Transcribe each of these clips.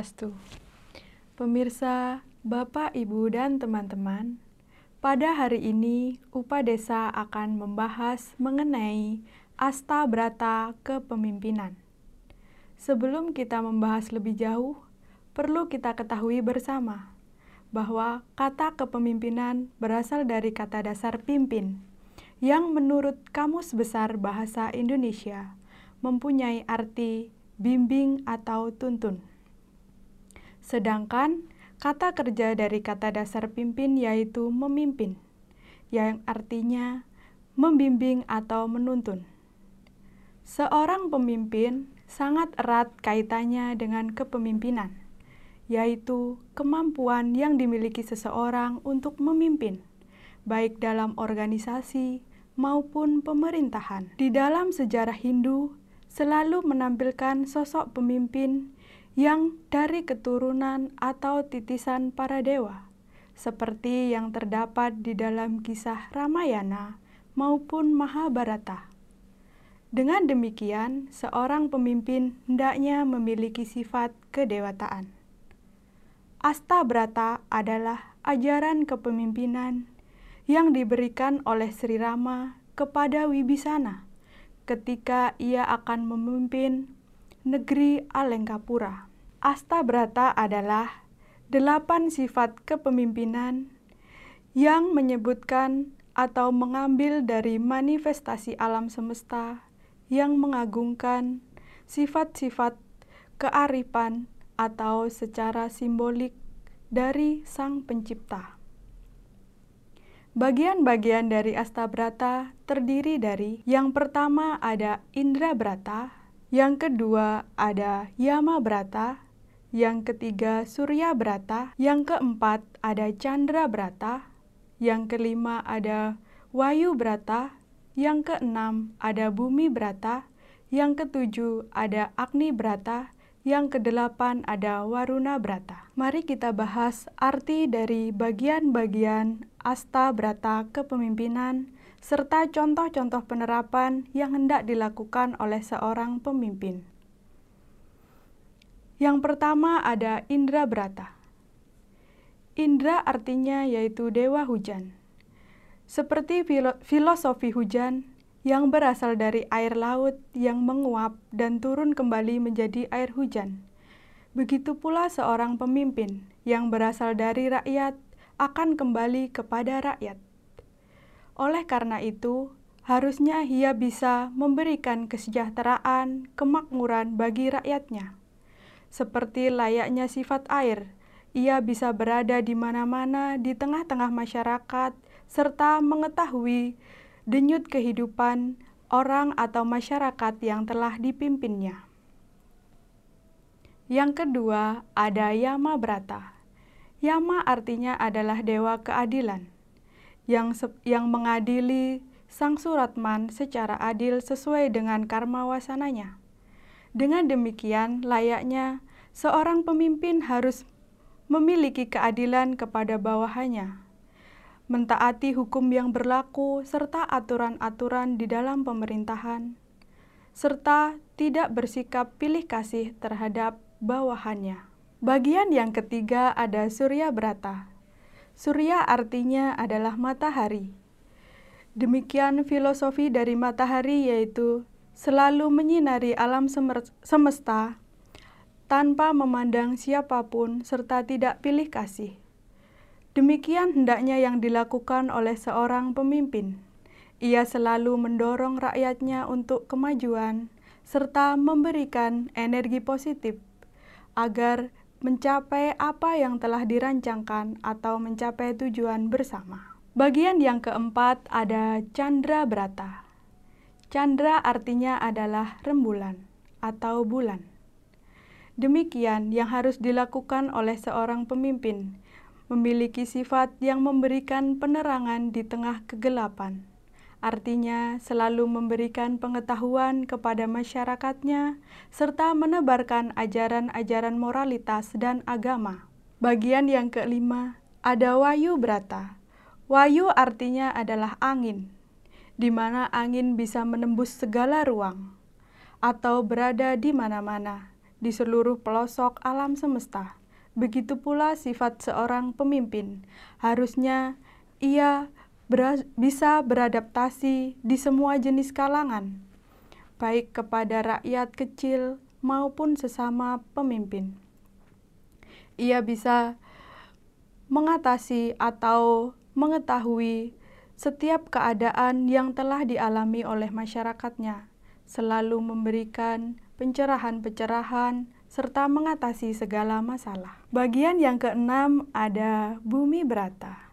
Swastiastu. Pemirsa, Bapak, Ibu, dan teman-teman, pada hari ini UPA Desa akan membahas mengenai Asta Brata Kepemimpinan. Sebelum kita membahas lebih jauh, perlu kita ketahui bersama bahwa kata kepemimpinan berasal dari kata dasar pimpin, yang menurut Kamus Besar Bahasa Indonesia mempunyai arti bimbing atau tuntun. Sedangkan kata kerja dari kata dasar pimpin yaitu memimpin, yang artinya membimbing atau menuntun. Seorang pemimpin sangat erat kaitannya dengan kepemimpinan, yaitu kemampuan yang dimiliki seseorang untuk memimpin, baik dalam organisasi maupun pemerintahan. Di dalam sejarah Hindu, selalu menampilkan sosok pemimpin yang dari keturunan atau titisan para dewa, seperti yang terdapat di dalam kisah Ramayana maupun Mahabharata. Dengan demikian, seorang pemimpin hendaknya memiliki sifat kedewataan. Asta Brata adalah ajaran kepemimpinan yang diberikan oleh Sri Rama kepada Wibisana ketika ia akan memimpin negeri Alengkapura. Astabrata adalah delapan sifat kepemimpinan yang menyebutkan atau mengambil dari manifestasi alam semesta yang mengagungkan sifat-sifat kearifan atau secara simbolik dari Sang Pencipta. Bagian-bagian dari Astabrata terdiri dari yang pertama ada Indra Brata, yang kedua ada Yama Brata, yang ketiga Surya Brata, yang keempat ada Chandra Brata, yang kelima ada Wayu Brata, yang keenam ada Bumi Brata, yang ketujuh ada Agni Brata, yang kedelapan ada Waruna Brata. Mari kita bahas arti dari bagian-bagian Asta Brata kepemimpinan serta contoh-contoh penerapan yang hendak dilakukan oleh seorang pemimpin. Yang pertama ada Indra Brata. Indra artinya yaitu dewa hujan. Seperti filosofi hujan, yang berasal dari air laut yang menguap dan turun kembali menjadi air hujan. Begitu pula seorang pemimpin yang berasal dari rakyat akan kembali kepada rakyat. Oleh karena itu, harusnya ia bisa memberikan kesejahteraan, kemakmuran bagi rakyatnya. Seperti layaknya sifat air, ia bisa berada di mana-mana di tengah-tengah masyarakat serta mengetahui denyut kehidupan orang atau masyarakat yang telah dipimpinnya. Yang kedua, ada Yama Brata. Yama artinya adalah dewa keadilan yang yang mengadili sang Suratman secara adil sesuai dengan karma wasananya. Dengan demikian, layaknya seorang pemimpin harus memiliki keadilan kepada bawahannya mentaati hukum yang berlaku serta aturan-aturan di dalam pemerintahan, serta tidak bersikap pilih kasih terhadap bawahannya. Bagian yang ketiga ada Surya Brata. Surya artinya adalah matahari. Demikian filosofi dari matahari yaitu selalu menyinari alam semesta tanpa memandang siapa pun serta tidak pilih kasih. Demikian hendaknya yang dilakukan oleh seorang pemimpin. Ia selalu mendorong rakyatnya untuk kemajuan serta memberikan energi positif agar mencapai apa yang telah dirancangkan atau mencapai tujuan bersama. Bagian yang keempat ada Chandra Brata. Chandra artinya adalah rembulan atau bulan. Demikian yang harus dilakukan oleh seorang pemimpin memiliki sifat yang memberikan penerangan di tengah kegelapan. Artinya, selalu memberikan pengetahuan kepada masyarakatnya serta menebarkan ajaran-ajaran moralitas dan agama. Bagian yang kelima ada Wayu Brata. Wayu artinya adalah angin, di mana angin bisa menembus segala ruang atau berada di mana-mana di seluruh pelosok alam semesta. Begitu pula sifat seorang pemimpin. Harusnya ia ber bisa beradaptasi di semua jenis kalangan, baik kepada rakyat kecil maupun sesama pemimpin. Ia bisa mengatasi atau mengetahui setiap keadaan yang telah dialami oleh masyarakatnya, selalu memberikan pencerahan-pencerahan serta mengatasi segala masalah. Bagian yang keenam ada bumi berata.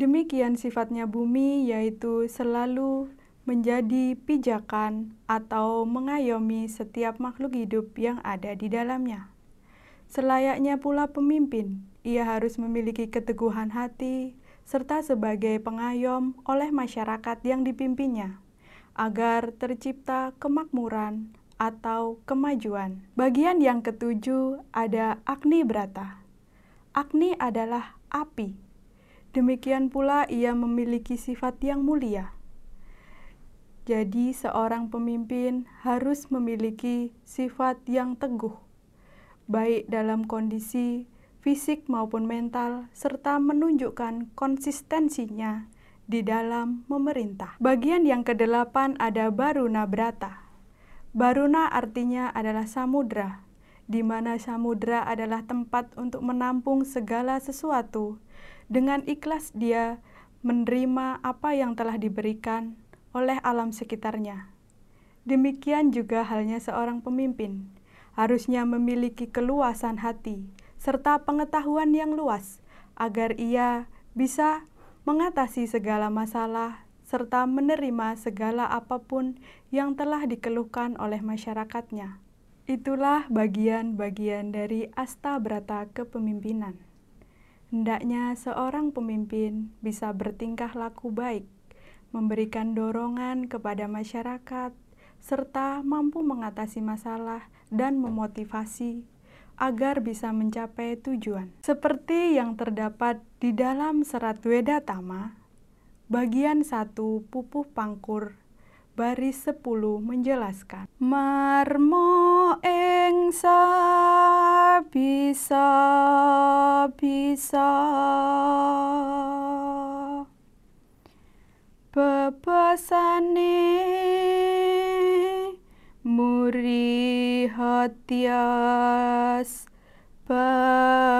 Demikian sifatnya bumi, yaitu selalu menjadi pijakan atau mengayomi setiap makhluk hidup yang ada di dalamnya. Selayaknya pula pemimpin, ia harus memiliki keteguhan hati, serta sebagai pengayom oleh masyarakat yang dipimpinnya, agar tercipta kemakmuran atau kemajuan. Bagian yang ketujuh ada Agni Brata. Agni adalah api. Demikian pula ia memiliki sifat yang mulia. Jadi, seorang pemimpin harus memiliki sifat yang teguh, baik dalam kondisi fisik maupun mental, serta menunjukkan konsistensinya di dalam memerintah. Bagian yang kedelapan ada Baruna Brata. Baruna artinya adalah samudra, di mana samudra adalah tempat untuk menampung segala sesuatu. Dengan ikhlas dia menerima apa yang telah diberikan oleh alam sekitarnya. Demikian juga halnya seorang pemimpin, harusnya memiliki keluasan hati, serta pengetahuan yang luas, agar ia bisa mengatasi segala masalah serta menerima segala apa pun yang telah dikeluhkan oleh masyarakatnya. Itulah bagian-bagian dari asta brata kepemimpinan. Hendaknya seorang pemimpin bisa bertingkah laku baik, memberikan dorongan kepada masyarakat, serta mampu mengatasi masalah dan memotivasi agar bisa mencapai tujuan. Seperti yang terdapat di dalam serat Weda Tama, bagian 1 pupuh pangkur baris 10 menjelaskan marmo ing bisa bisa. Bebasane muri hatias basuki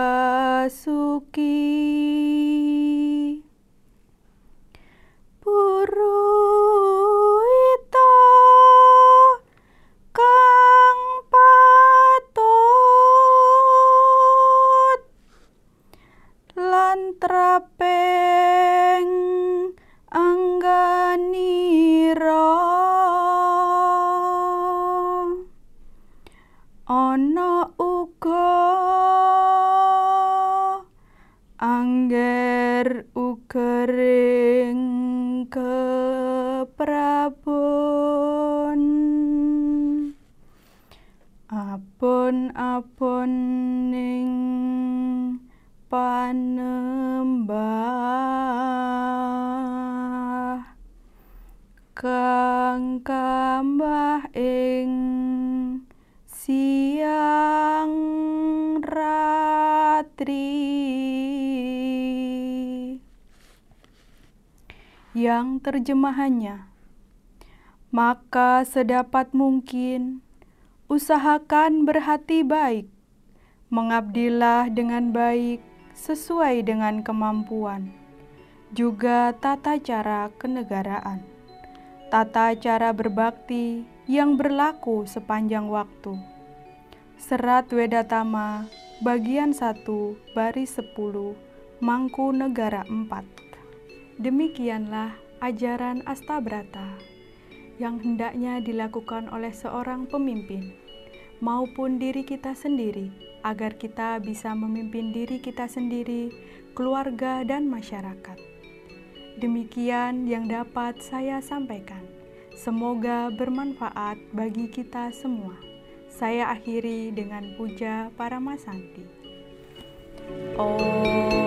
angganira ana uga angger ugering keprabon. Apun-apun ning panembah kang kambah ing siang ratri. Yang terjemahannya maka sedapat mungkin usahakan berhati baik mengabdilah dengan baik sesuai dengan kemampuan juga tata cara kenegaraan tata cara berbakti yang berlaku sepanjang waktu Serat Wedatama bagian 1 baris 10 Mangku Negara 4 Demikianlah ajaran Astabrata yang hendaknya dilakukan oleh seorang pemimpin maupun diri kita sendiri agar kita bisa memimpin diri kita sendiri, keluarga dan masyarakat. Demikian yang dapat saya sampaikan. Semoga bermanfaat bagi kita semua. Saya akhiri dengan puja para masanti. Om